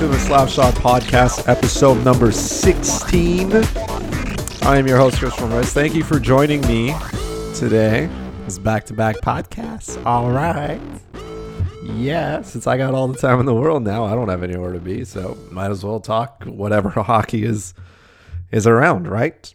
to the Slapshot Podcast, episode number 16. I am your host, Chris Morais. Thank you for joining me today. It's back to back podcasts. All right. Yeah, since I got all the time in the world now, I don't have anywhere to be, so might as well talk whatever hockey is is around, right?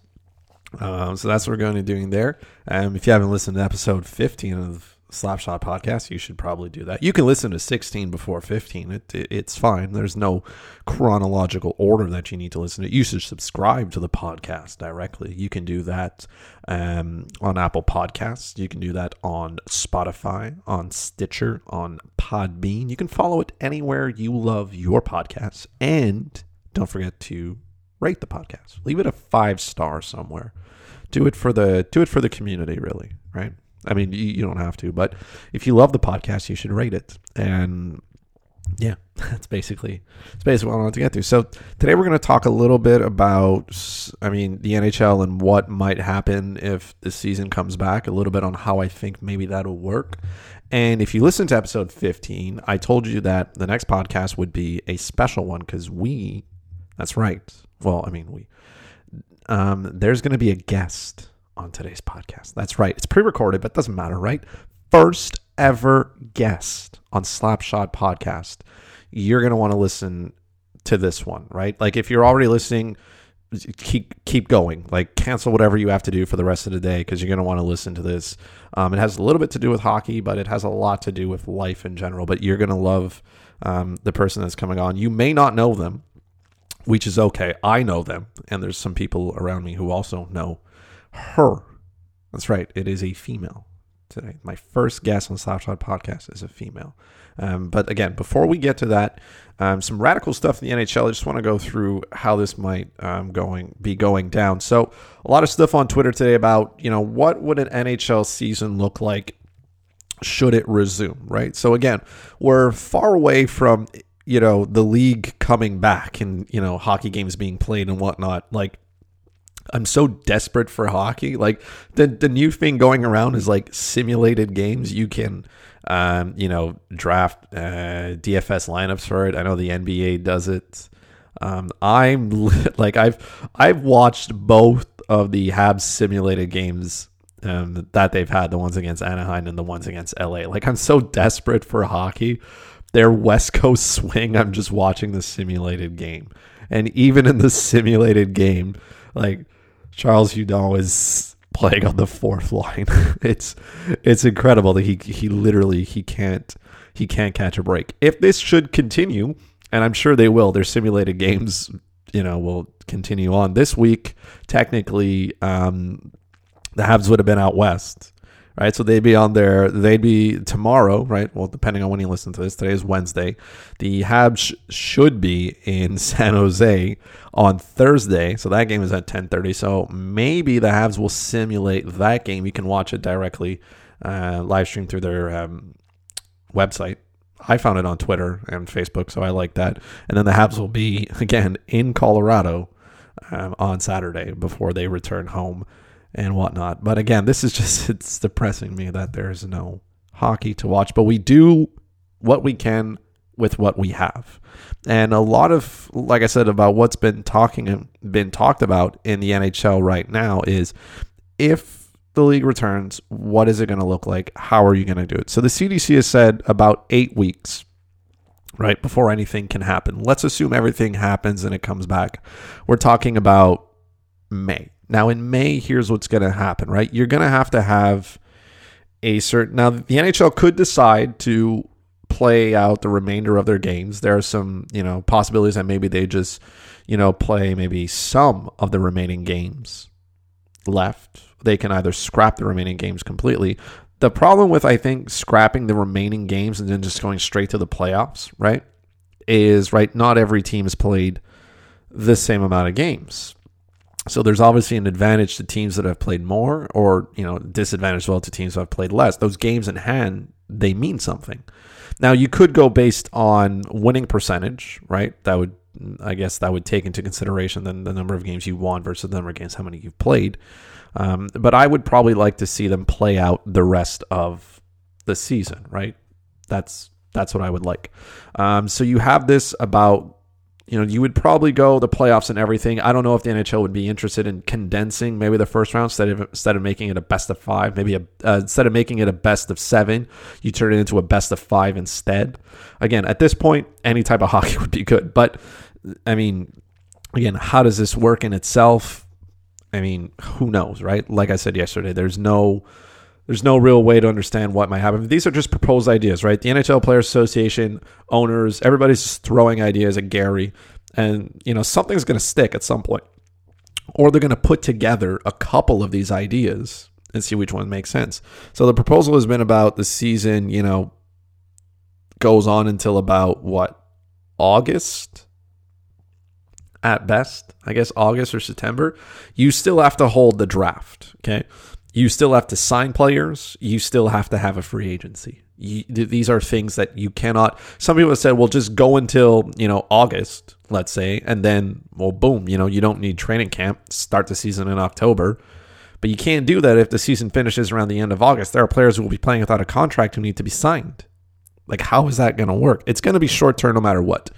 Um, so that's what we're going to be doing there. Um, if you haven't listened to episode 15 of Slapshot podcast, you should probably do that. You can listen to 16 before 15. It, it, it's fine. There's no chronological order that you need to listen to. You should subscribe to the podcast directly. You can do that um, on Apple Podcasts. You can do that on Spotify, on Stitcher, on Podbean. You can follow it anywhere you love your podcast. And don't forget to rate the podcast. Leave it a five star somewhere. Do it for the do it for the community, really, right? I mean, you, you don't have to, but if you love the podcast, you should rate it. And yeah, that's basically that's basically what I wanted to get to. So today we're going to talk a little bit about, I mean, the NHL and what might happen if the season comes back. A little bit on how I think maybe that'll work. And if you listen to episode 15, I told you that the next podcast would be a special one because we, that's right. Well, I mean, we, um, there's going to be a guest on today's podcast. That's right. It's pre recorded, but it doesn't matter, right? First ever guest on Slapshot Podcast. You're going to want to listen to this one, right? Like if you're already listening, keep keep going. Like cancel whatever you have to do for the rest of the day because you're going to want to listen to this. Um, it has a little bit to do with hockey, but it has a lot to do with life in general. But you're going to love um, the person that's coming on. You may not know them, which is okay. I know them, and there's some people around me who also know her. That's right. It is a female today. My first guest on Slapshot Podcast is a female. Um, but again, before we get to that, um, some radical stuff in the NHL. I just want to go through how this might um, going be going down. So a lot of stuff on Twitter today about you know what would an NHL season look like should it resume, right? So again, we're far away from you know the league coming back and you know hockey games being played and whatnot. Like I'm so desperate for hockey. Like the the new thing going around is like simulated games. You can, um, you know, draft uh, DFS lineups for it. I know the NBA does it. Um, I'm like I've I've watched both of the Habs simulated games um, that they've had, the ones against Anaheim and the ones against LA. Like I'm so desperate for hockey. Their West Coast swing. I'm just watching the simulated game, and even in the simulated game, like Charles Hudon is playing on the fourth line. it's it's incredible that he he literally he can't he can't catch a break. If this should continue, and I'm sure they will, their simulated games, you know, will continue on this week. Technically, um, the Habs would have been out west right? So they'd be on there. They'd be tomorrow, right? Well, depending on when you listen to this, today is Wednesday. The Habs should be in San Jose on Thursday. So that game is at 10:30. So maybe the Habs will simulate that game. You can watch it directly, uh, live stream through their um, website. I found it on Twitter and Facebook, so I like that. And then the Habs will be again in Colorado um, on Saturday before they return home and whatnot. But again, this is just it's depressing me that there's no hockey to watch. But we do what we can with what we have. And a lot of like I said about what's been talking and been talked about in the NHL right now is if the league returns, what is it going to look like? How are you going to do it? So the CDC has said about 8 weeks right before anything can happen. Let's assume everything happens and it comes back. We're talking about May. Now, in May, here's what's going to happen, right? You're going to have to have a certain. Now, the NHL could decide to play out the remainder of their games. There are some, you know, possibilities that maybe they just, you know, play maybe some of the remaining games left. They can either scrap the remaining games completely. The problem with, I think, scrapping the remaining games and then just going straight to the playoffs, right, is, right, not every team has played the same amount of games. So there's obviously an advantage to teams that have played more, or you know, disadvantage well to teams that have played less. Those games in hand they mean something. Now you could go based on winning percentage, right? That would, I guess, that would take into consideration then the number of games you won versus the number of games how many you've played. Um, but I would probably like to see them play out the rest of the season, right? That's that's what I would like. Um, so you have this about you know, you would probably go the playoffs and everything. I don't know if the NHL would be interested in condensing maybe the first round instead of instead of making it a best of five, maybe a uh, instead of making it a best of seven, you turn it into a best of five instead. Again, at this point, any type of hockey would be good, but I mean, again, how does this work in itself? I mean, who knows, right? Like I said yesterday, there's no there's no real way to understand what might happen. These are just proposed ideas, right? The NHL Players Association owners, everybody's just throwing ideas at Gary, and you know something's going to stick at some point, or they're going to put together a couple of these ideas and see which one makes sense. So the proposal has been about the season, you know, goes on until about what August at best, I guess August or September. You still have to hold the draft, okay? You still have to sign players. You still have to have a free agency. You, these are things that you cannot. Some people have said, "Well, just go until you know August, let's say, and then, well, boom, you know, you don't need training camp. Start the season in October." But you can't do that if the season finishes around the end of August. There are players who will be playing without a contract who need to be signed. Like, how is that going to work? It's going to be short term no matter what.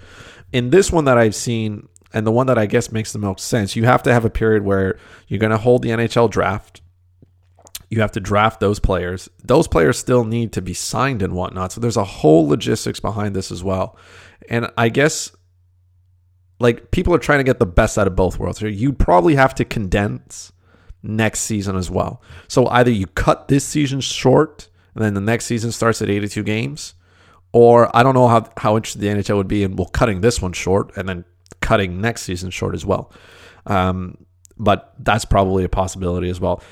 In this one that I've seen, and the one that I guess makes the most sense, you have to have a period where you're going to hold the NHL draft you have to draft those players. Those players still need to be signed and whatnot. So there's a whole logistics behind this as well. And I guess like people are trying to get the best out of both worlds. You'd probably have to condense next season as well. So either you cut this season short and then the next season starts at 82 games, or I don't know how, how interested the NHL would be in well cutting this one short and then cutting next season short as well. Um, but that's probably a possibility as well.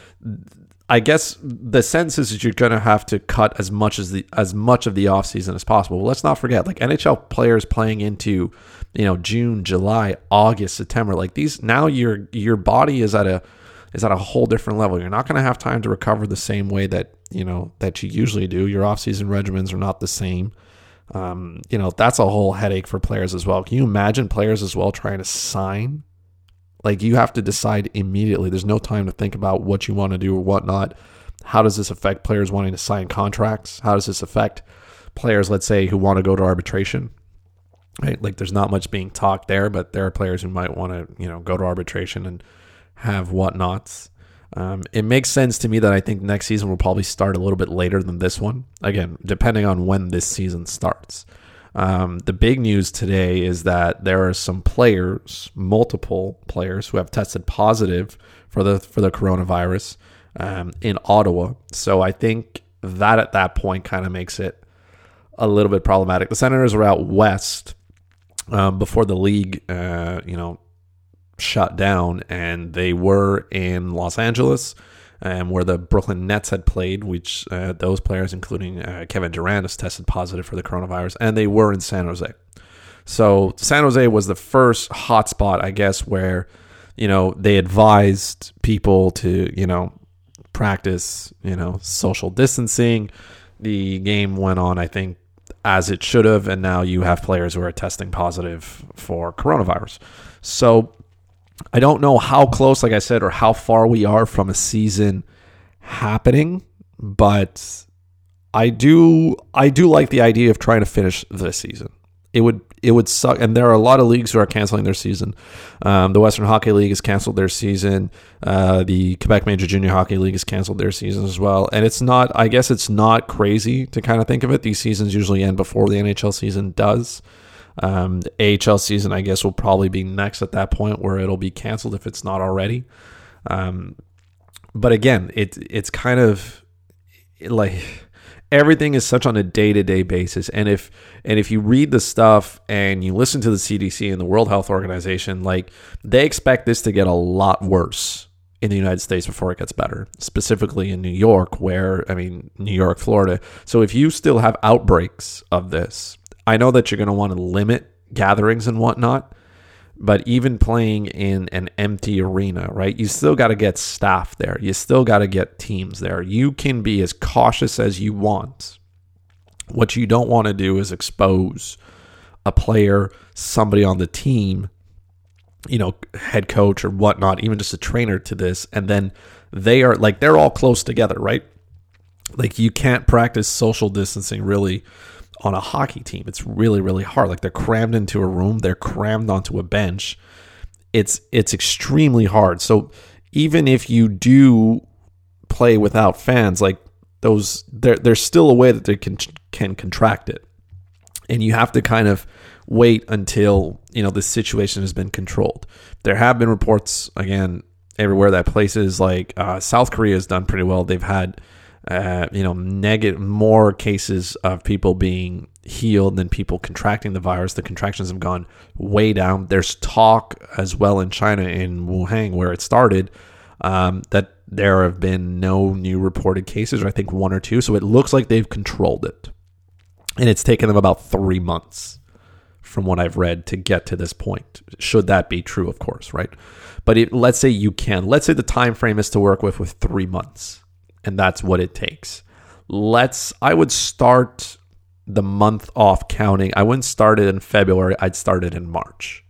I guess the sense is that you're going to have to cut as much as the as much of the offseason as possible. Let's not forget, like NHL players playing into, you know, June, July, August, September. Like these now, your your body is at a is at a whole different level. You're not going to have time to recover the same way that you know that you usually do. Your offseason regimens are not the same. Um, you know that's a whole headache for players as well. Can you imagine players as well trying to sign like you have to decide immediately. There's no time to think about what you want to do or whatnot. How does this affect players wanting to sign contracts? How does this affect players, let's say, who want to go to arbitration? Right? Like there's not much being talked there, but there are players who might want to, you know, go to arbitration and have whatnots. Um, it makes sense to me that I think next season will probably start a little bit later than this one. Again, depending on when this season starts. Um, the big news today is that there are some players, multiple players, who have tested positive for the for the coronavirus um, in Ottawa. So I think that at that point kind of makes it a little bit problematic. The Senators were out west um, before the league, uh, you know, shut down, and they were in Los Angeles um, where the Brooklyn Nets had played, which uh, those players, including uh, Kevin Durant, has tested positive for the coronavirus, and they were in San Jose. So San Jose was the first hotspot, I guess, where you know they advised people to you know practice you know social distancing. The game went on, I think, as it should have, and now you have players who are testing positive for coronavirus. So I don't know how close, like I said, or how far we are from a season happening, but I do I do like the idea of trying to finish this season. It would it would suck, and there are a lot of leagues who are canceling their season. Um, the Western Hockey League has canceled their season. Uh, the Quebec Major Junior Hockey League has canceled their season as well. And it's not, I guess, it's not crazy to kind of think of it. These seasons usually end before the NHL season does. Um, the AHL season, I guess, will probably be next at that point where it'll be canceled if it's not already. Um, but again, it it's kind of like everything is such on a day to day basis, and if and if you read the stuff and you listen to the CDC and the World Health Organization, like they expect this to get a lot worse in the United States before it gets better, specifically in New York, where, I mean, New York, Florida. So if you still have outbreaks of this, I know that you're going to want to limit gatherings and whatnot, but even playing in an empty arena, right? You still got to get staff there. You still got to get teams there. You can be as cautious as you want. What you don't want to do is expose a player, somebody on the team, you know, head coach or whatnot, even just a trainer to this, and then they are like they're all close together, right? Like you can't practice social distancing really on a hockey team. It's really, really hard. Like they're crammed into a room, they're crammed onto a bench. It's it's extremely hard. So even if you do play without fans, like those there there's still a way that they can can contract it. And you have to kind of wait until, you know, the situation has been controlled. There have been reports again everywhere that places like uh, South Korea has done pretty well. They've had uh, you know, negative more cases of people being healed than people contracting the virus. The contractions have gone way down. There's talk as well in China, in Wuhan, where it started, um, that there have been no new reported cases, or I think one or two. So it looks like they've controlled it. And it's taken them about three months from what I've read to get to this point. Should that be true, of course, right? But it, let's say you can. Let's say the time frame is to work with with three months and that's what it takes. Let's, I would start the month off counting. I wouldn't start it in February, I'd start it in March,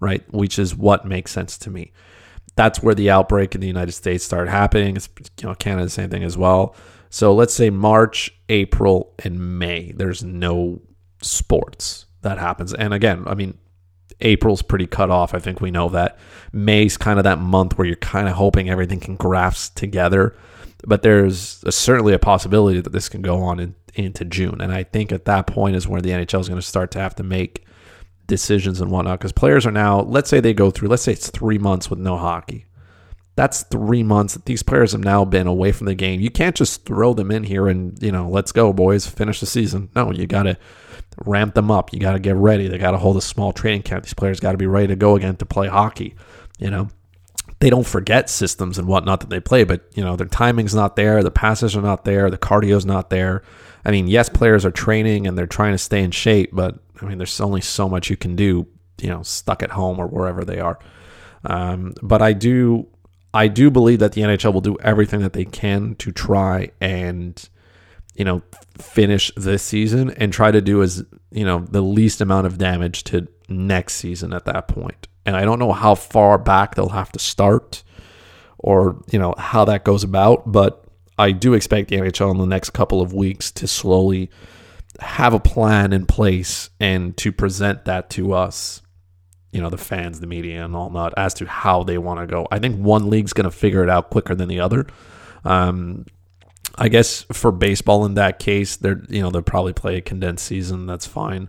right? Which is what makes sense to me. That's where the outbreak in the United States started happening. It's, you know, Canada, same thing as well. So let's say March, April, and May, there's no sports that happens. And again, I mean, April's pretty cut off. I think we know that. May's kind of that month where you're kind of hoping everything can grasp together but there's a, certainly a possibility that this can go on in, into June. And I think at that point is where the NHL is going to start to have to make decisions and whatnot because players are now, let's say they go through, let's say it's three months with no hockey. That's three months that these players have now been away from the game. You can't just throw them in here and, you know, let's go, boys, finish the season. No, you got to ramp them up. You got to get ready. They got to hold a small training camp. These players got to be ready to go again to play hockey, you know they don't forget systems and whatnot that they play, but you know their timing's not there, the passes are not there, the cardio's not there. I mean, yes, players are training and they're trying to stay in shape, but I mean, there's only so much you can do, you know, stuck at home or wherever they are. Um, but I do, I do believe that the NHL will do everything that they can to try and, you know, finish this season and try to do as you know the least amount of damage to next season at that point and I don't know how far back they'll have to start or, you know, how that goes about, but I do expect the NHL in the next couple of weeks to slowly have a plan in place and to present that to us, you know, the fans, the media, and all that as to how they want to go. I think one league's going to figure it out quicker than the other. Um, I guess for baseball in that case, they're you know they'll probably play a condensed season. That's fine.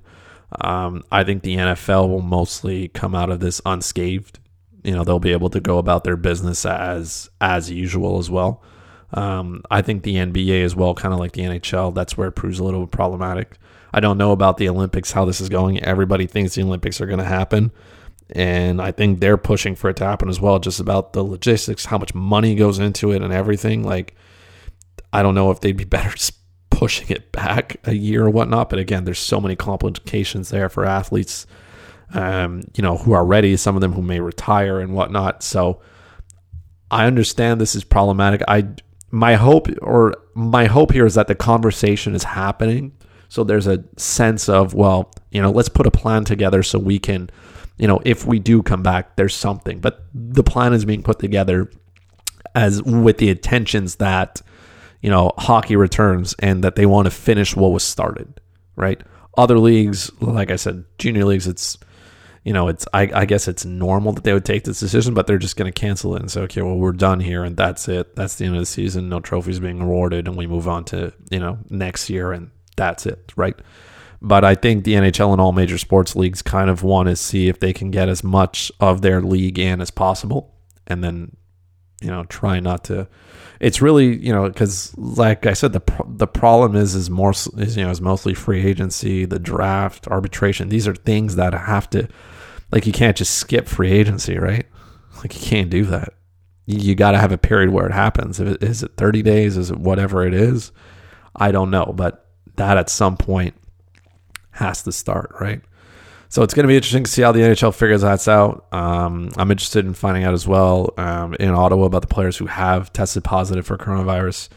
Um, I think the NFL will mostly come out of this unscathed. You know, they'll be able to go about their business as as usual as well. Um, I think the NBA as well, kind of like the NHL, that's where it proves a little problematic. I don't know about the Olympics, how this is going. Everybody thinks the Olympics are going to happen. And I think they're pushing for it to happen as well, just about the logistics, how much money goes into it and everything. Like, I don't know if they'd be better just pushing it back a year or whatnot. But again, there's so many complications there for athletes, um, you know, who are ready. Some of them who may retire and whatnot. So I understand this is problematic. I my hope or my hope here is that the conversation is happening. So there's a sense of well, you know, let's put a plan together so we can, you know, if we do come back, there's something. But the plan is being put together as with the intentions that you know, hockey returns and that they want to finish what was started, right? Other leagues, like I said, junior leagues, it's, you know, it's, I, I guess it's normal that they would take this decision, but they're just going to cancel it and say, okay, well, we're done here and that's it. That's the end of the season. No trophies being awarded and we move on to, you know, next year and that's it, right? But I think the NHL and all major sports leagues kind of want to see if they can get as much of their league in as possible and then, you know, try not to it's really you know because like I said the the problem is is more is you know is mostly free agency, the draft, arbitration. These are things that have to like you can't just skip free agency, right? Like you can't do that. You, you got to have a period where it happens. It, is it 30 days? Is it whatever it is? I don't know, but that at some point has to start, right? So it's going to be interesting to see how the NHL figures that out. Um, I'm interested in finding out as well um, in Ottawa about the players who have tested positive for coronavirus.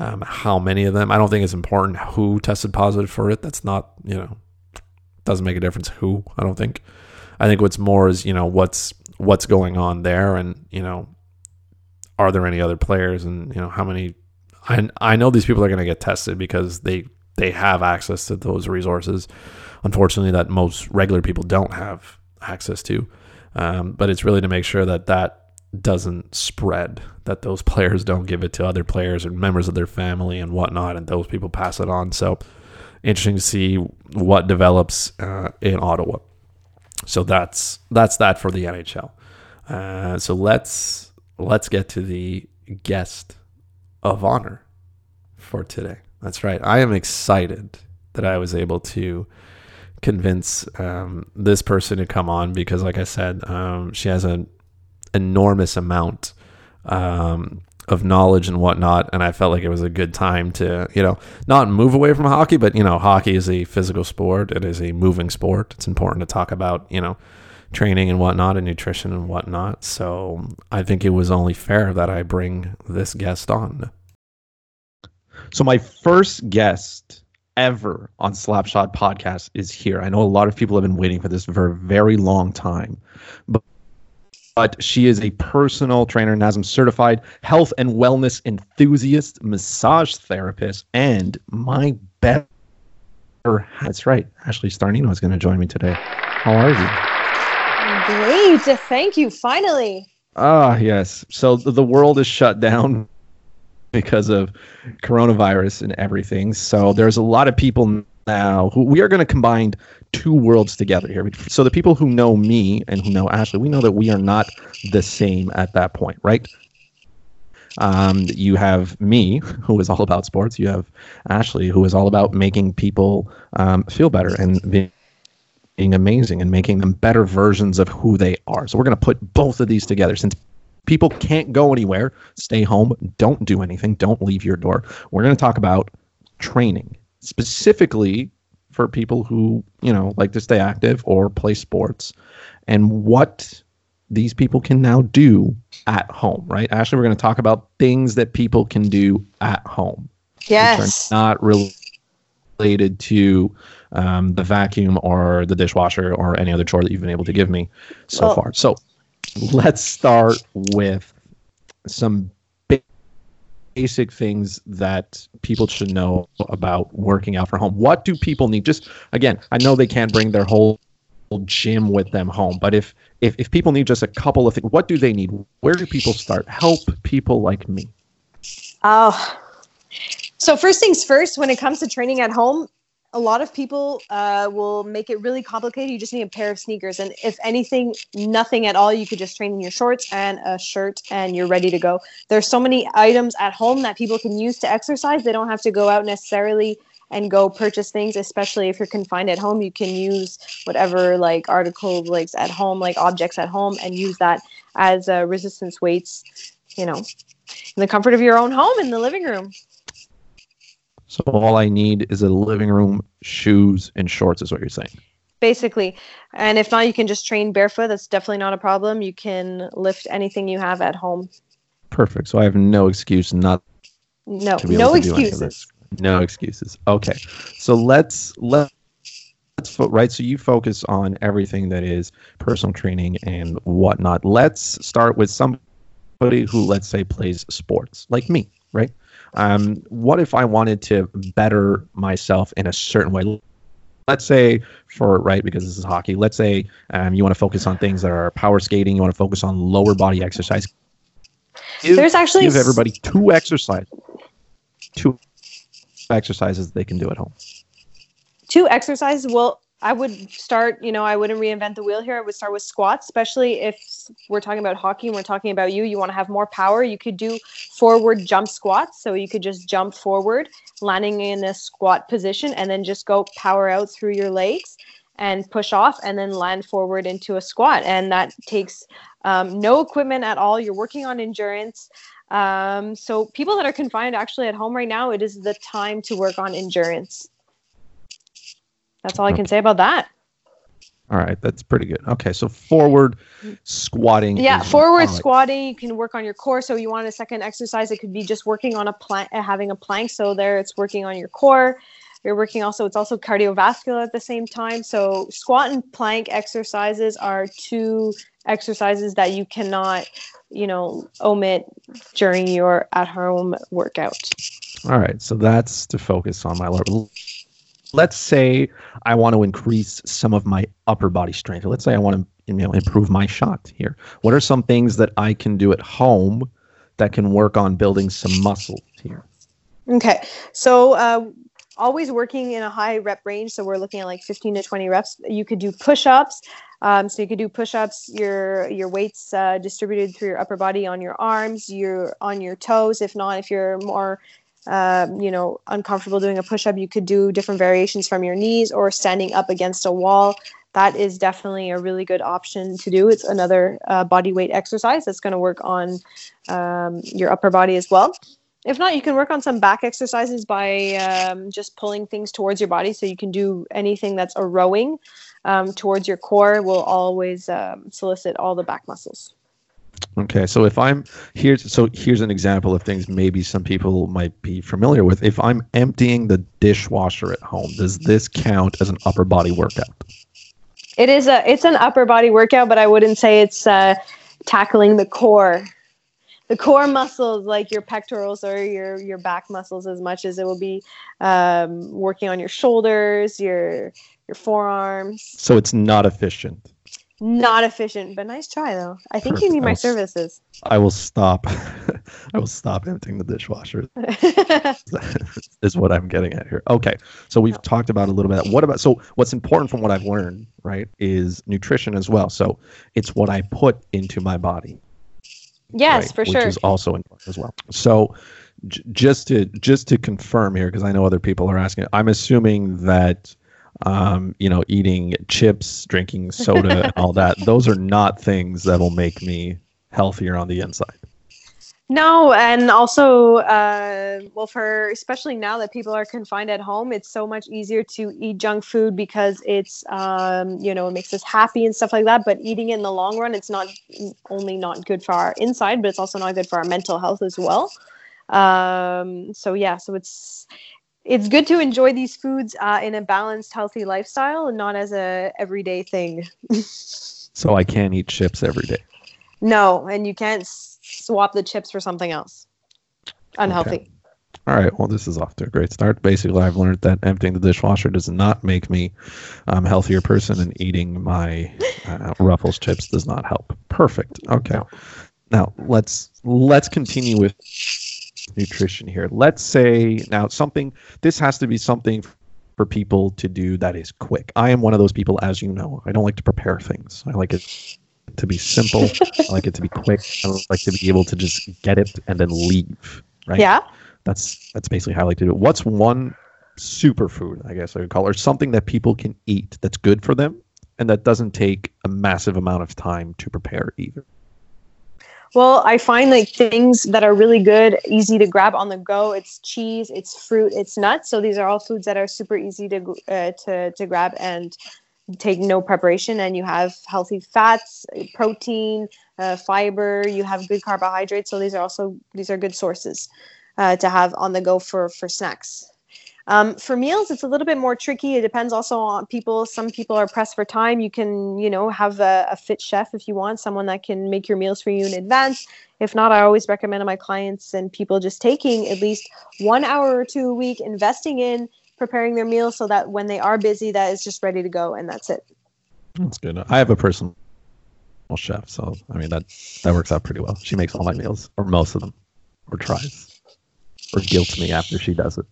Um, how many of them? I don't think it's important who tested positive for it. That's not, you know, doesn't make a difference who. I don't think. I think what's more is you know what's what's going on there, and you know, are there any other players, and you know how many. I I know these people are going to get tested because they they have access to those resources. Unfortunately, that most regular people don't have access to. Um, but it's really to make sure that that doesn't spread, that those players don't give it to other players and members of their family and whatnot, and those people pass it on. So interesting to see what develops uh, in Ottawa. So that's that's that for the NHL. Uh, so let's let's get to the guest of honor for today. That's right. I am excited that I was able to convince um, this person to come on because, like I said, um, she has an enormous amount um, of knowledge and whatnot. And I felt like it was a good time to, you know, not move away from hockey, but, you know, hockey is a physical sport, it is a moving sport. It's important to talk about, you know, training and whatnot and nutrition and whatnot. So I think it was only fair that I bring this guest on. So my first guest ever on Slapshot podcast is here. I know a lot of people have been waiting for this for a very long time, but but she is a personal trainer, NASM certified health and wellness enthusiast, massage therapist, and my better. That's right. Ashley Starnino is going to join me today. How are you? Great. Thank you. Finally. Ah, yes. So the world is shut down because of coronavirus and everything. So there's a lot of people now who we are going to combine two worlds together here. So the people who know me and who know Ashley, we know that we are not the same at that point, right? Um, you have me, who is all about sports. You have Ashley, who is all about making people um, feel better and being, being amazing and making them better versions of who they are. So we're going to put both of these together since people can't go anywhere. Stay home. Don't do anything. Don't leave your door. We're going to talk about training specifically for people who you know like to stay active or play sports and what these people can now do at home right actually we're going to talk about things that people can do at home yes not really related to um, the vacuum or the dishwasher or any other chore that you've been able to give me so well, far so let's start with some basic things that people should know about working out from home. What do people need? Just again, I know they can't bring their whole gym with them home, but if if, if people need just a couple of things, what do they need? Where do people start? Help people like me. Oh, so first things first, when it comes to training at home, a lot of people uh, will make it really complicated. You just need a pair of sneakers, and if anything, nothing at all. You could just train in your shorts and a shirt, and you're ready to go. There's so many items at home that people can use to exercise. They don't have to go out necessarily and go purchase things. Especially if you're confined at home, you can use whatever like articles like at home, like objects at home, and use that as uh, resistance weights. You know, in the comfort of your own home in the living room. So all I need is a living room, shoes, and shorts, is what you're saying. Basically. And if not, you can just train barefoot. That's definitely not a problem. You can lift anything you have at home. Perfect. So I have no excuse not no no excuses. No excuses. Okay. So let's let let's fo- right. So you focus on everything that is personal training and whatnot. Let's start with somebody who let's say plays sports, like me, right? Um, what if I wanted to better myself in a certain way? Let's say for right because this is hockey. Let's say um, you want to focus on things that are power skating. You want to focus on lower body exercise. Give, There's actually give everybody two exercise, two exercises they can do at home. Two exercises. Well, I would start, you know, I wouldn't reinvent the wheel here. I would start with squats, especially if we're talking about hockey and we're talking about you. You want to have more power. You could do forward jump squats. So you could just jump forward, landing in a squat position, and then just go power out through your legs and push off and then land forward into a squat. And that takes um, no equipment at all. You're working on endurance. Um, so people that are confined actually at home right now, it is the time to work on endurance. That's all I can say about that. All right, that's pretty good. Okay, so forward squatting. Yeah, forward squatting. You can work on your core. So you want a second exercise? It could be just working on a plank, uh, having a plank. So there, it's working on your core. You're working also. It's also cardiovascular at the same time. So squat and plank exercises are two exercises that you cannot, you know, omit during your at-home workout. All right, so that's to focus on my lower. Let's say I want to increase some of my upper body strength. Let's say I want to you know improve my shot here. What are some things that I can do at home that can work on building some muscle here? Okay, so uh, always working in a high rep range. So we're looking at like 15 to 20 reps. You could do push-ups. Um, so you could do push-ups. Your your weights uh, distributed through your upper body on your arms. You're on your toes. If not, if you're more um, you know, uncomfortable doing a push up, you could do different variations from your knees or standing up against a wall. That is definitely a really good option to do. It's another uh, body weight exercise that's going to work on um, your upper body as well. If not, you can work on some back exercises by um, just pulling things towards your body. So you can do anything that's a rowing um, towards your core will always um, solicit all the back muscles. Okay, so if I'm here's so here's an example of things maybe some people might be familiar with. If I'm emptying the dishwasher at home, does this count as an upper body workout? It is a it's an upper body workout, but I wouldn't say it's uh, tackling the core, the core muscles like your pectorals or your your back muscles as much as it will be um, working on your shoulders, your your forearms. So it's not efficient. Not efficient, but nice try though. I think Perfect. you need my services. I will stop. I will stop emptying the dishwasher. is what I'm getting at here. Okay, so we've oh. talked about a little bit. What about so? What's important from what I've learned, right, is nutrition as well. So it's what I put into my body. Yes, right, for which sure. Which is also important as well. So j- just to just to confirm here, because I know other people are asking, I'm assuming that um, you know, eating chips, drinking soda, and all that. Those are not things that'll make me healthier on the inside. No, and also, uh, well, for especially now that people are confined at home, it's so much easier to eat junk food because it's, um, you know, it makes us happy and stuff like that. But eating in the long run, it's not only not good for our inside, but it's also not good for our mental health as well. Um, so yeah, so it's it's good to enjoy these foods uh, in a balanced, healthy lifestyle and not as a everyday thing. so I can't eat chips every day. No, and you can't s- swap the chips for something else. Unhealthy. Okay. All right. Well, this is off to a great start. Basically, I've learned that emptying the dishwasher does not make me a um, healthier person, and eating my uh, Ruffles chips does not help. Perfect. Okay. Now let's let's continue with nutrition here. Let's say now something, this has to be something for people to do that is quick. I am one of those people, as you know, I don't like to prepare things. I like it to be simple. I like it to be quick. I like to be able to just get it and then leave. Right. Yeah. That's that's basically how I like to do it. What's one superfood, I guess I would call, it, or something that people can eat that's good for them and that doesn't take a massive amount of time to prepare either? Well, I find like things that are really good, easy to grab on the go. It's cheese, it's fruit, it's nuts. So these are all foods that are super easy to uh, to to grab and take no preparation. And you have healthy fats, protein, uh, fiber. You have good carbohydrates. So these are also these are good sources uh, to have on the go for for snacks. Um, for meals, it's a little bit more tricky. It depends also on people. Some people are pressed for time. You can, you know, have a, a, fit chef if you want, someone that can make your meals for you in advance. If not, I always recommend to my clients and people just taking at least one hour or two a week, investing in preparing their meals so that when they are busy, that is just ready to go and that's it. That's good. I have a personal chef, so I mean that that works out pretty well. She makes all my meals, or most of them, or tries, or guilts me after she does it.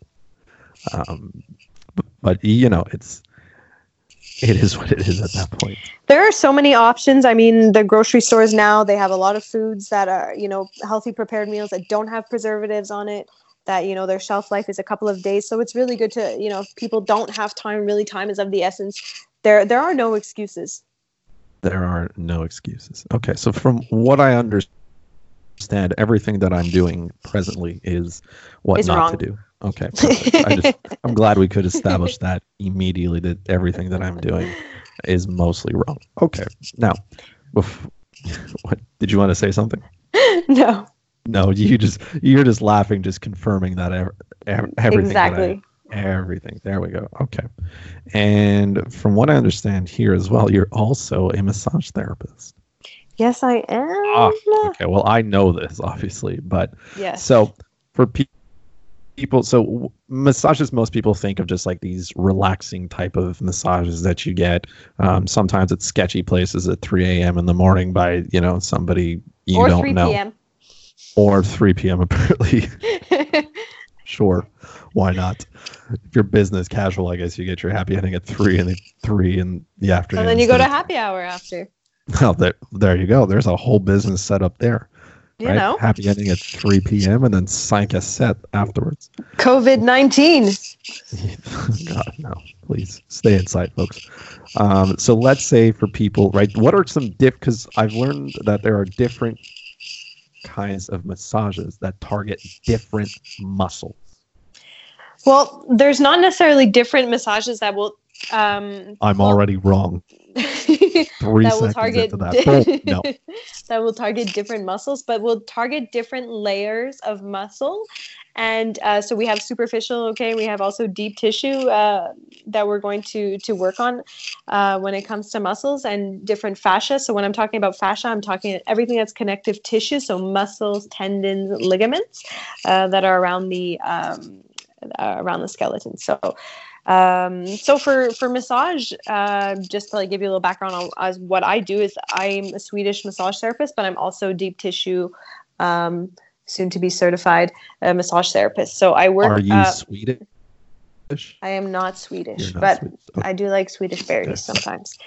Um, but you know, it's it is what it is at that point. There are so many options. I mean, the grocery stores now they have a lot of foods that are you know healthy prepared meals that don't have preservatives on it. That you know their shelf life is a couple of days, so it's really good to you know if people don't have time. Really, time is of the essence. There, there are no excuses. There are no excuses. Okay, so from what I understand, everything that I'm doing presently is what is not wrong. to do. Okay. I just, I'm glad we could establish that immediately that everything that I'm doing is mostly wrong. Okay. Now, before, what did you want to say something? No. No, you just you're just laughing, just confirming that ev- ev- everything. Exactly. I, everything. There we go. Okay. And from what I understand here as well, you're also a massage therapist. Yes, I am. Ah, okay. Well, I know this obviously, but. So for people people so w- massages most people think of just like these relaxing type of massages that you get um, sometimes it's sketchy places at 3 a.m in the morning by you know somebody you or don't 3 know p.m. or 3 p.m apparently sure why not if you're business casual i guess you get your happy ending at 3 and 3 in the afternoon and then you go to happy hour after. well there, there you go there's a whole business set up there You right? know, happy ending at 3 p.m and then sank a set afterwards COVID 19. God, no. Please stay inside, folks. Um, so let's say for people, right? What are some diff? Because I've learned that there are different kinds of massages that target different muscles. Well, there's not necessarily different massages that will. Um, I'm already wrong. That will target that. No. that will target different muscles, but will target different layers of muscle. And uh, so we have superficial, okay. We have also deep tissue uh, that we're going to to work on uh, when it comes to muscles and different fascia. So when I'm talking about fascia, I'm talking everything that's connective tissue, so muscles, tendons, ligaments uh, that are around the um, uh, around the skeleton. So um, so for for massage, uh, just to like give you a little background on as what I do is I'm a Swedish massage therapist, but I'm also deep tissue, um, soon to be certified uh, massage therapist. So I work. Are you uh, Swedish? I am not Swedish, not but Swedish. Okay. I do like Swedish berries Okay. sometimes.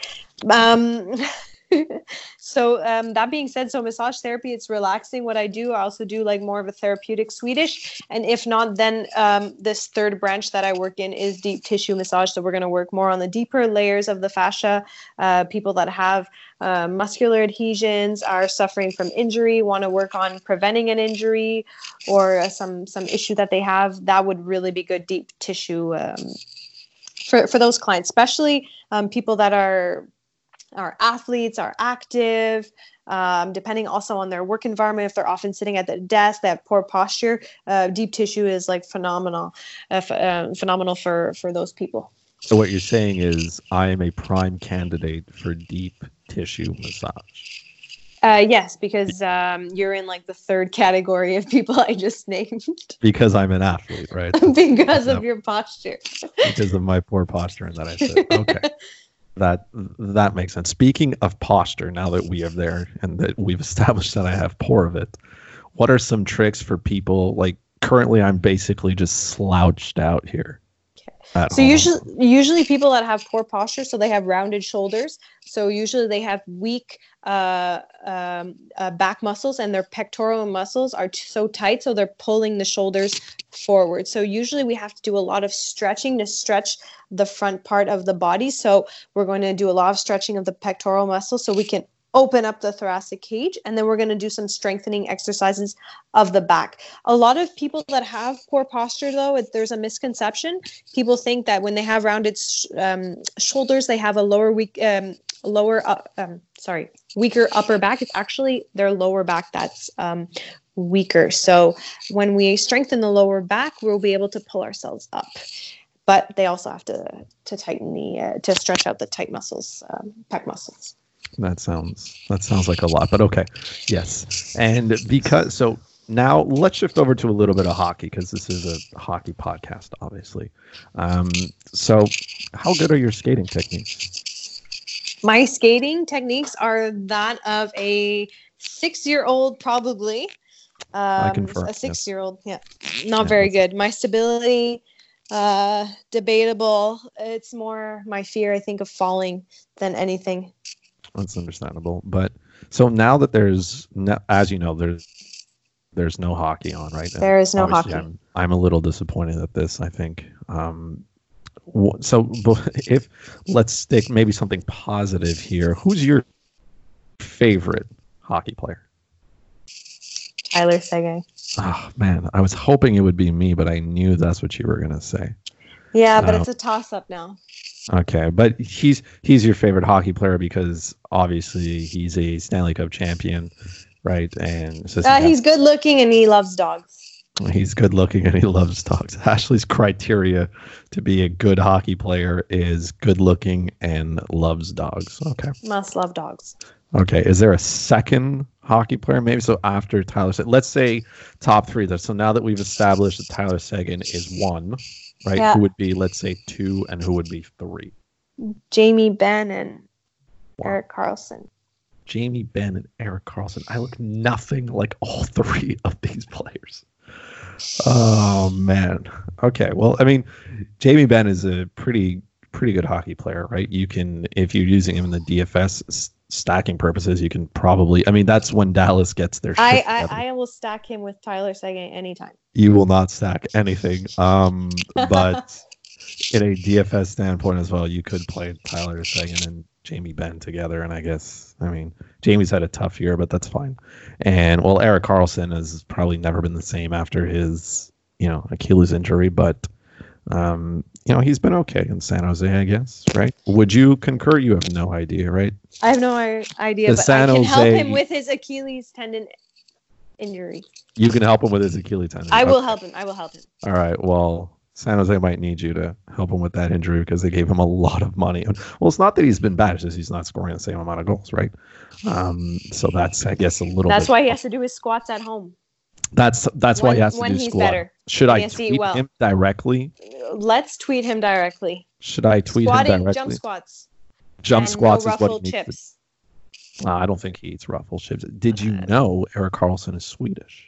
Um, so um, that being said, so massage therapy, it's relaxing. What I do, I also do like more of a therapeutic Swedish, and if not, then um, this third branch that I work in is deep tissue massage. So we're going to work more on the deeper layers of the fascia. Uh, people that have uh, muscular adhesions are suffering from injury, want to work on preventing an injury or uh, some some issue that they have. That would really be good deep tissue. Um, for, for those clients, especially um, people that are are athletes, are active, um, depending also on their work environment. If they're often sitting at the desk, they have poor posture. Uh, deep tissue is like phenomenal, uh, ph- uh, phenomenal for for those people. So what you're saying is I am a prime candidate for deep tissue massage. Uh, yes, because um, you're in like the third category of people I just named Because I'm an athlete, right? because No. of your posture. because of my poor posture and that I said okay. That that makes sense. Speaking of posture, now that we are there and that we've established that I have poor of it, what are some tricks for people like currently I'm basically just slouched out here. So home. usually, usually people that have poor posture, so they have rounded shoulders. So usually they have weak uh, um, uh, back muscles, and their pectoral muscles are t- so tight, so they're pulling the shoulders forward. So usually we have to do a lot of stretching to stretch the front part of the body. So we're going to do a lot of stretching of the pectoral muscles, so we can open up the thoracic cage and then we're going to do some strengthening exercises of the back. A lot of people that have poor posture though there's a misconception. People think that when they have rounded sh- um, shoulders they have a lower weak um, lower um, sorry weaker upper back. It's actually their lower back that's um, weaker. So when we strengthen the lower back we'll be able to pull ourselves up. But they also have to to tighten the uh, to stretch out the tight muscles um, pec muscles That sounds that sounds like a lot, but okay. Yes. And because so now let's shift over to a little bit of hockey because this is a hockey podcast, obviously. Um, so how good are your skating techniques? my skating techniques are that of a six-year-old probably um, confirm, a six-year-old yeah not Yeah, very good my stability uh debatable it's more my fear i think of falling than anything That's understandable. But so now that there's no, as you know, there's there's no hockey on right now. There is no Obviously, hockey. I'm, I'm a little disappointed at this. I think. Um, so if let's stick maybe something positive here. Who's your favorite hockey player? tyler Seguin. Oh man, I was hoping it would be me, but I knew that's what you were gonna say. yeah but Oh. it's a toss-up now Okay, but he's he's your favorite hockey player because obviously he's a Stanley Cup champion, right? And so uh, he's good looking and he loves dogs he's good looking and he loves dogs. Ashley's criteria to be a good hockey player is good looking and loves dogs. Okay, must love dogs Okay. Is there a second hockey player? Maybe so after Tyler. Let's say top three. So now that we've established that Tyler Seguin is one, right? Yeah. Who would be, let's say, two, and who would be three? Jamie Benn and Wow. Erik Karlsson. Jamie Benn and Erik Karlsson. I look nothing like all three of these players. Oh man. Okay. Well, I mean, Jamie Benn is a pretty pretty good hockey player, right? You can if you're using him in the DFS stacking purposes, you can probably. I mean, that's when Dallas gets their. I. I I will stack him with Tyler Seguin anytime. you will not stack anything. Um, but in a DFS standpoint as well, you could play Tyler Seguin and Jamie Benn together, and I guess I mean Jamie's had a tough year, but that's fine. And well, Erik Karlsson has probably never been the same after his you know Achilles injury, but um, you know he's been okay in San Jose, I guess. Right? Would you concur? You have no idea, right? I have no idea, The but San I can help him with his Achilles tendon injury. You can help him with his Achilles tendon. I will help him. I will help him. All right. Well, San Jose might need you to help him with that injury because they gave him a lot of money. Well, it's not that he's been bad; it's just he's not scoring the same amount of goals, right? Um, so that's, I guess, a little. That's bit, why he has to do his squats at home. That's that's why he has to when do he's better. Should I tweet well. him directly? Let's tweet him directly. Should I tweet Squatting, him directly? jump squats, Jump squats no is what he needs to- Uh, I don't think he eats ruffle chips. Did you Uh, know Erik Karlsson is Swedish?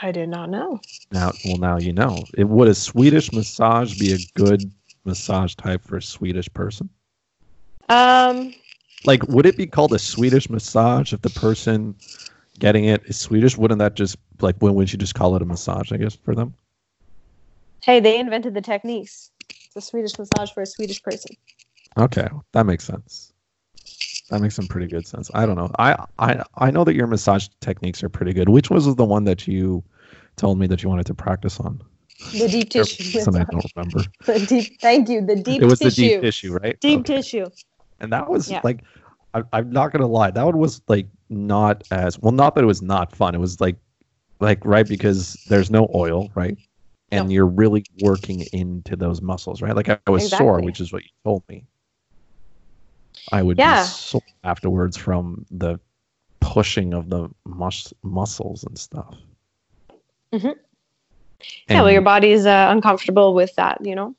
I did not know. Now, well, now you know. It, would a Swedish massage be a good massage type for a Swedish person? Um, like would it be called a swedish massage if the person getting it is swedish wouldn't that just like when would you just call it a massage i guess for them hey, they invented the techniques. It's a Swedish massage for a Swedish person. okay that makes sense that makes some pretty good sense i don't know i i i know that your massage techniques are pretty good which was the one that you told me that you wanted to practice on The deep tissue. Some I don't remember The deep. Thank you. The deep it was tissue. the deep tissue right Deep Okay. tissue. and that was Yeah. like I, i'm not gonna lie that one was like not as well not that it was not fun it was like like right because there's no oil right and No. you're really working into those muscles right like i, I was sore which is what you told me i would Yeah. be sore afterwards from the pushing of the mus- muscles and stuff Mhm. And- yeah, well, your body's uh, uncomfortable with that, you know,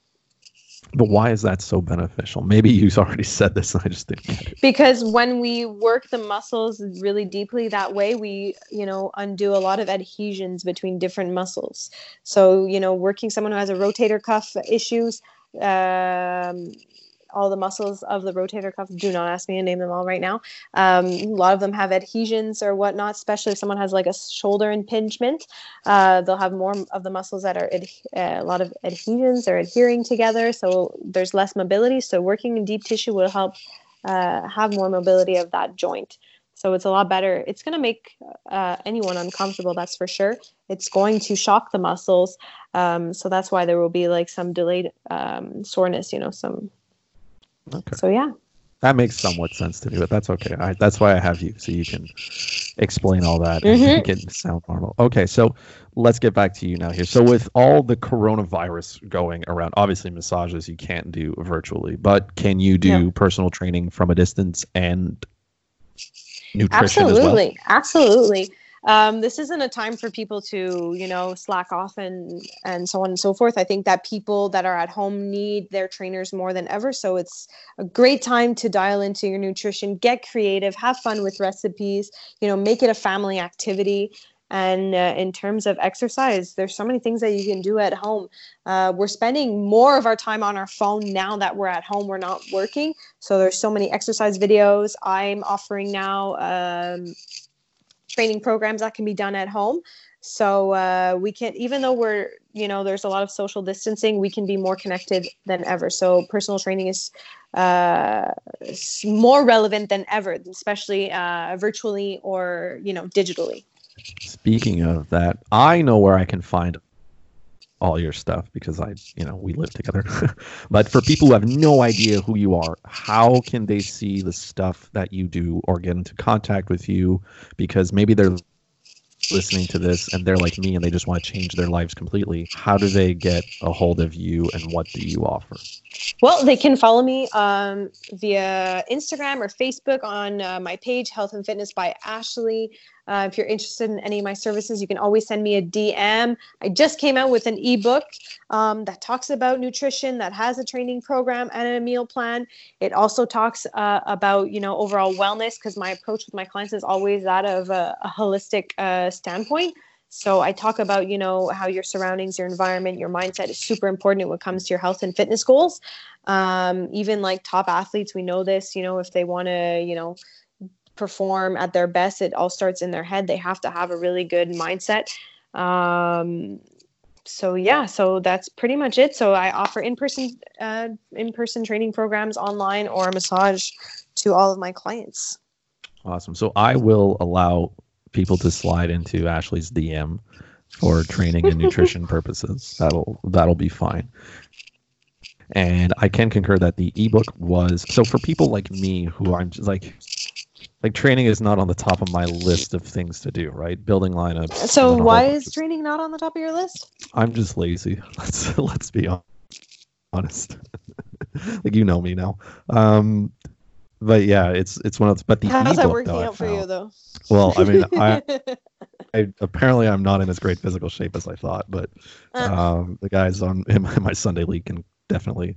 but why is that so beneficial maybe you've already said this and i just didn't because when we work the muscles really deeply that way, we, you know, undo a lot of adhesions between different muscles. So, you know, working someone who has a rotator cuff issues, um, all the muscles of the rotator cuff. Do not ask me to name them all right now. Um, a lot of them have adhesions or whatnot, especially if someone has like a shoulder impingement. Uh, they'll have more of the muscles that are ad- uh, a lot of adhesions. They're adhering together, so there's less mobility. So working in deep tissue will help uh, have more mobility of that joint. So it's a lot better. It's going to make uh, anyone uncomfortable, that's for sure. It's going to shock the muscles. Um, so that's why there will be like some delayed um, soreness, you know, some. Okay So yeah. That makes somewhat sense to me, but that's okay. I, that's why I have you, so you can explain all that and Mhm. make it sound normal. Okay, so let's get back to you now here. So with all the coronavirus going around, obviously massages you can't do virtually, but can you do No. personal training from a distance and nutrition absolutely absolutely um, this isn't a time for people to you know slack off and and so on and so forth. I think that people that are at home need their trainers more than ever. So it's a great time to dial into your nutrition get creative have fun with recipes you know make it a family activity. And uh, in terms of exercise there's so many things that you can do at home. Uh, we're spending more of our time on our phone now that we're at home. We're not working. So there's so many exercise videos i'm offering now. Um, training programs that can be done at home so uh, we can even though we're you know there's a lot of social distancing we can be more connected than ever so personal training is uh, more relevant than ever especially uh, virtually or you know digitally? Speaking of that, I know where I can find all your stuff because I, you know, we live together. but for people who have no idea who you are, how can they see the stuff that you do or get into contact with you? Because maybe they're listening to this and they're like me and they just want to change their lives completely, how do they get a hold of you and what do you offer? Well, they can follow me um, via Instagram or Facebook on uh, my page, Health and Fitness by Ashley. Uh, if you're interested in any of my services, you can always send me a DM. I just came out with an ebook um, that talks about nutrition, that has a training program and a meal plan. It also talks uh, about you know overall wellness because my approach with my clients is always that of a, a holistic uh, standpoint. So I talk about, you know, how your surroundings, your environment, your mindset is super important when it comes to your health and fitness goals. Um, even like top athletes, we know this, you know, if they want to, you know, perform at their best, it all starts in their head. They have to have a really good mindset. Um, so yeah, so that's pretty much it. So I offer in-person, uh, in-person training programs online or massage to all of my clients. Awesome. So I will allow people to slide into Ashley's DM for training and nutrition purposes. That'll that'll be fine. And I can concur that the ebook was so for people like me who I'm just like like training is not on the top of my list of things to do, right? Building lineups. So why is training not on the top of your list? I'm just lazy. Let's let's be honest. like you know me now. Um but yeah, it's it's one of the, But the how's that working out for you though? Well, I mean, I, I, apparently I'm not in as great physical shape as I thought, but uh. um, the guys on in my, my, Sunday league can definitely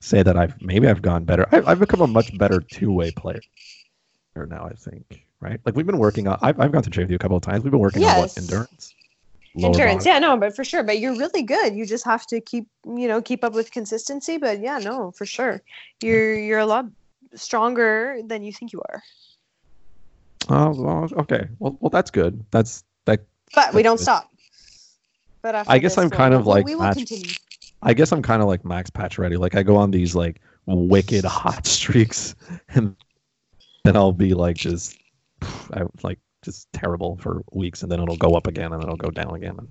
say that I've maybe I've gone better. I, I've become a much better two way player now. I think right. Like we've been working on. I've I've gone to train with you a couple of times. We've been working yes. on what endurance. endurance body. yeah no but for sure but you're really good you just have to keep you know keep up with consistency but yeah no for sure you're you're a lot stronger than you think you are. Oh, well, okay. Well, well, that's good. That's that. But we don't good. stop. But I guess I'm kind of like we will Max, continue. I guess I'm kind of like Max Pacioretty. Like I go on these like wicked hot streaks, and then I'll be like just, I like just terrible for weeks, and then it'll go up again, and then it'll go down again, and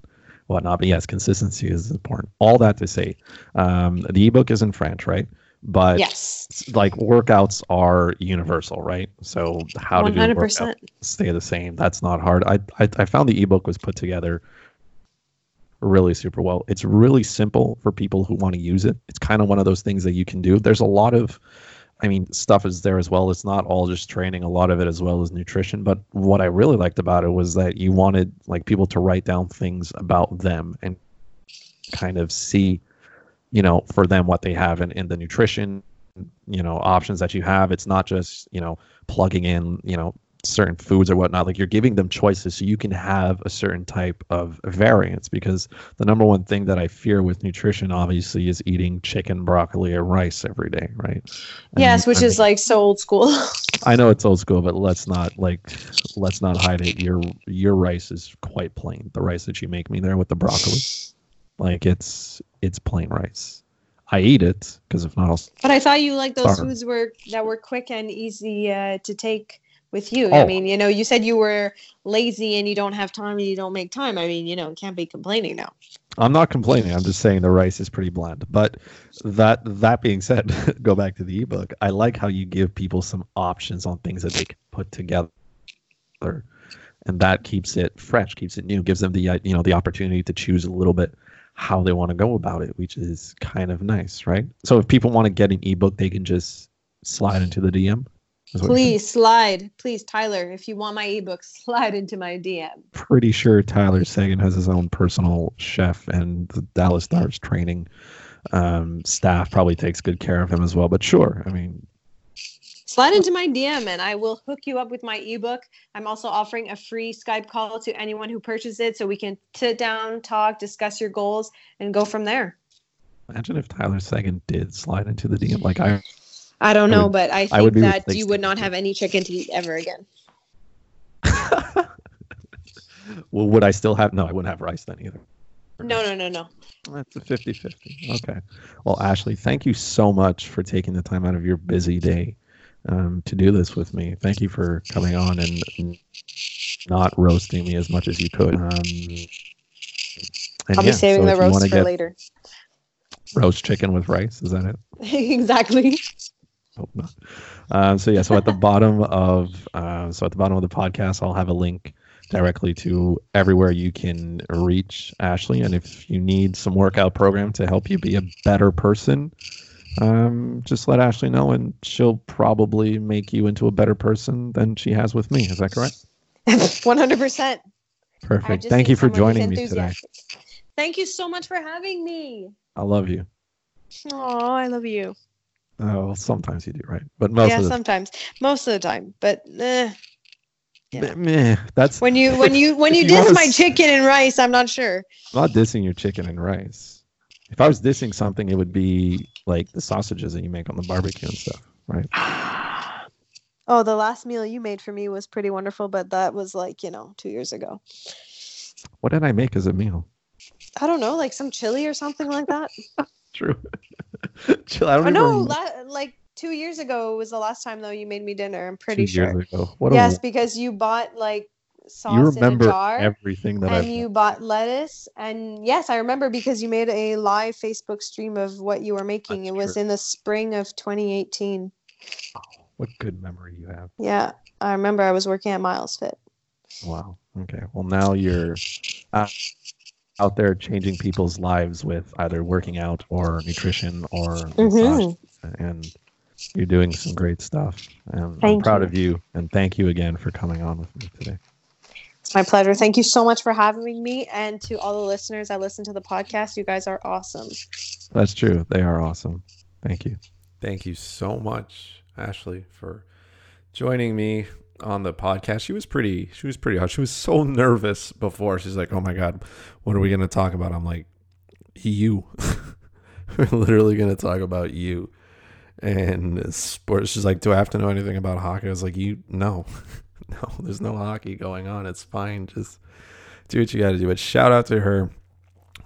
whatnot. But yes, consistency is important. All that to say, um, the ebook is in French, right? but yes like workouts are universal right so how 100%. to do workout stay the same that's not hard I, I i found the ebook was put together really super well it's really simple for people who want to use it it's kind of one of those things that you can do there's a lot of i mean stuff is there as well. It's not all just training. A lot of it as well as nutrition. But what i really liked about it was that you wanted like people to write down things about them and kind of see you know, for them what they have in, in the nutrition, you know, options that you have. It's not just, you know, plugging in, you know, certain foods or whatnot. Like you're giving them choices so you can have a certain type of variance because the number one thing that I fear with nutrition obviously is eating chicken, broccoli, or rice every day, right? yes, which is like so old school. I know it's old school, but let's not like let's not hide it. Your your rice is quite plain. The rice that you make me there with the broccoli. Like it's it's plain rice. I eat it because if not, I'll. But I thought you like those starve. foods were that were quick and easy uh, to take with you. Oh. I mean, you know, you said you were lazy and you don't have time and you don't make time. I mean, you know, can't be complaining now. I'm not complaining. I'm just saying the rice is pretty bland. But that that being said, go back to the ebook. I like how you give people some options on things that they can put together, and that keeps it fresh, keeps it new, gives them the you know the opportunity to choose a little bit how they want to go about it, which is kind of nice, right? So if people want to get an ebook, they can just slide into the DM. Please slide, please, Tyler. If you want my ebook, slide into my DM. Pretty sure Tyler Seguin has his own personal chef, and the Dallas Stars training um, staff probably takes good care of him as well. But sure, I mean, slide into my DM and I will hook you up with my ebook. I'm also offering a free Skype call to anyone who purchases it so we can sit down, talk, discuss your goals, and go from there. Imagine if Tyler Seguin did slide into the DM. Like I I don't know, I would, but I think I that you would not have any chicken to eat ever again. well, would I still have no, I wouldn't have rice then either. No, no, no, no. That's a 50 50. Okay. Well, Ashley, thank you so much for taking the time out of your busy day um, to do this with me. Thank you for coming on and not roasting me as much as you could. Um, I'll yeah, be saving so the roast for later. Roast chicken with rice. Is that it? exactly. Hope not. Um, so yeah. So at the bottom of uh, so at the bottom of the podcast, I'll have a link directly to everywhere you can reach Ashley. And if you need some workout program to help you be a better person, um, just let Ashley know, and she'll probably make you into a better person than she has with me. Is that correct? One hundred percent. Perfect. Thank you for joining me today. Thank you so much for having me. I love you. Oh, I love you. Oh, well, sometimes you do, right? But most yeah, of the sometimes, most of the time. But eh, Meh, meh, that's when you when you when you, you diss wanna my chicken and rice, I'm not sure. I'm not dissing your chicken and rice. If I was dissing something, it would be like the sausages that you make on the barbecue and stuff, right? Oh, the last meal you made for me was pretty wonderful, but that was like you know two years ago. What did I make as a meal? I don't know, like some chili or something like that. True. I don't Oh even la- like two years ago was the last time though you made me dinner. I'm two pretty sure. years ago. What a Yes, because you bought like sauce you in a remember jar. everything that and I've you bought lettuce and yes i remember because you made a live facebook stream of what you were making That's it was true. in the spring of 2018 What good memory you have. yeah i remember i was working at miles fit Wow. Okay. Well, now you're out, out there changing people's lives with either working out or nutrition or mm-hmm. massage, and you're doing some great stuff. And I'm proud you. of you. And thank you again for coming on with me today. it's my pleasure thank you so much for having me and to all the listeners that listen to the podcast you guys are awesome That's true. They are awesome. Thank you. Thank you so much, Ashley, for joining me on the podcast. She was pretty she was pretty hot. She was so nervous before. She's like, "Oh my god, what are we going to talk about?" I'm like, "You." We're literally going to talk about you. And sports. She's like, "Do I have to know anything about hockey?" I was like, "You no. no, there's no hockey going on. It's fine. Just do what you got to do." But shout out to her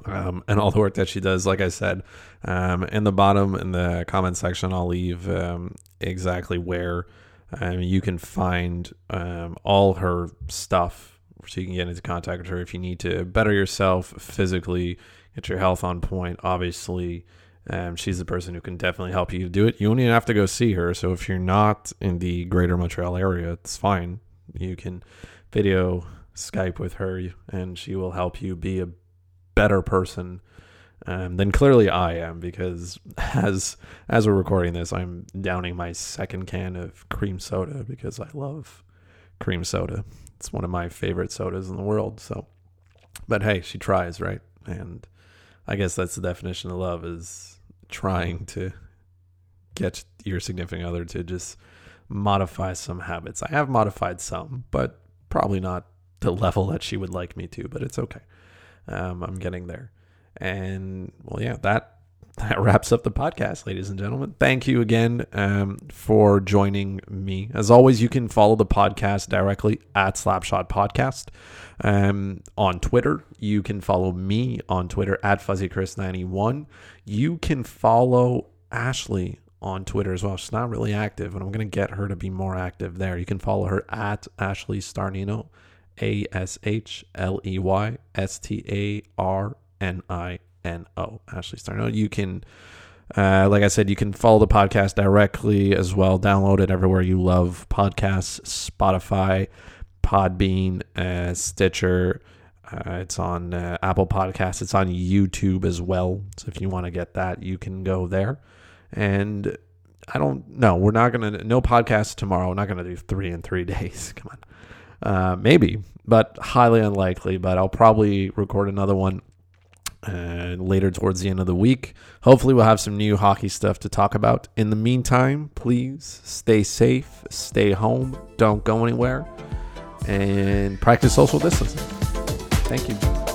um, and all the work that she does. Like I said, um, in the bottom in the comment section, I'll leave um, exactly where um, you can find um, all her stuff so you can get into contact with her if you need to better yourself physically, get your health on point. Obviously, um, she's the person who can definitely help you do it. You even have to go see her. So if you're not in the greater Montreal area, it's fine. You can video Skype with her and she will help you be a better person um, than clearly I am because as as we're recording this, I'm downing my second can of cream soda because I love cream soda. It's one of my favorite sodas in the world. So, but hey, she tries, right? And I guess that's the definition of love is trying to get your significant other to just modify some habits. I have modified some, but probably not the level that she would like me to, but it's okay. Um, I'm getting there. And well, yeah, that that wraps up the podcast, ladies and gentlemen. Thank you again um, for joining me. As always, you can follow the podcast directly at Slapshot Podcast um, on Twitter. You can follow me on Twitter at FuzzyChris91. You can follow Ashley on Twitter as well. She's not really active, and I'm going to get her to be more active there. You can follow her at Ashley Starnino, A S H L E Y S T A R N I N O. Ashley Starnino. You can, uh, like I said, you can follow the podcast directly as well. Download it everywhere you love podcasts, Spotify, Podbean, uh, Stitcher. Uh, it's on uh, Apple Podcasts. It's on YouTube as well. So if you want to get that, you can go there. And I don't know. We're not gonna no podcast tomorrow. We're not gonna do three in three days. Come on, uh, maybe, but highly unlikely. But I'll probably record another one uh, later towards the end of the week. Hopefully, we'll have some new hockey stuff to talk about. In the meantime, please stay safe, stay home, don't go anywhere, and practice social distancing. Thank you.